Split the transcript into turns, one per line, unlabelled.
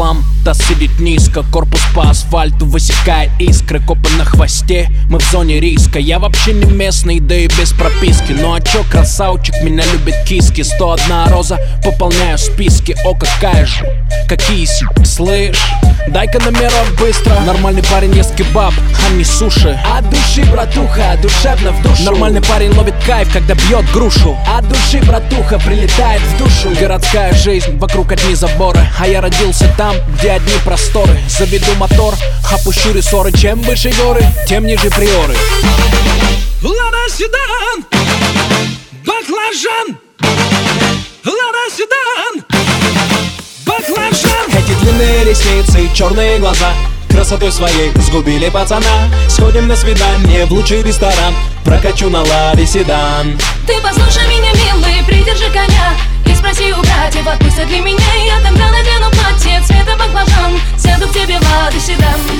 хлам. Сидит низко, корпус по асфальту высекает искры Копы на хвосте, мы в зоне риска Я вообще не местный, да и без прописки. Ну а чё, красавчик, меня любит киски 101 роза, пополняю списки. О, какая же, какие слышь? Дай-ка номерок быстро. Нормальный парень ест кебаб, а не суши.
От души, братуха, душевно в душу.
Нормальный парень ловит кайф, когда бьет грушу.
От души, братуха, прилетает в душу.
Городская жизнь, вокруг одни заборы А я родился там, где одни просторы. Заведу мотор, опущу рессоры Чем выше горы, тем ниже приоры.
Лада седан, баклажан. Лада седан, баклажан.
Эти длинные ресницы и черные глаза Красотой своей сгубили пацана. Сходим на свидание в лучший ресторан. Прокачу на ладе седан.
Ты послушай меня, милый, придержи коня спроси у братьев, отпустят ли меня. Я тогда надену платье цвета баклажан. Сяду к тебе в лады седан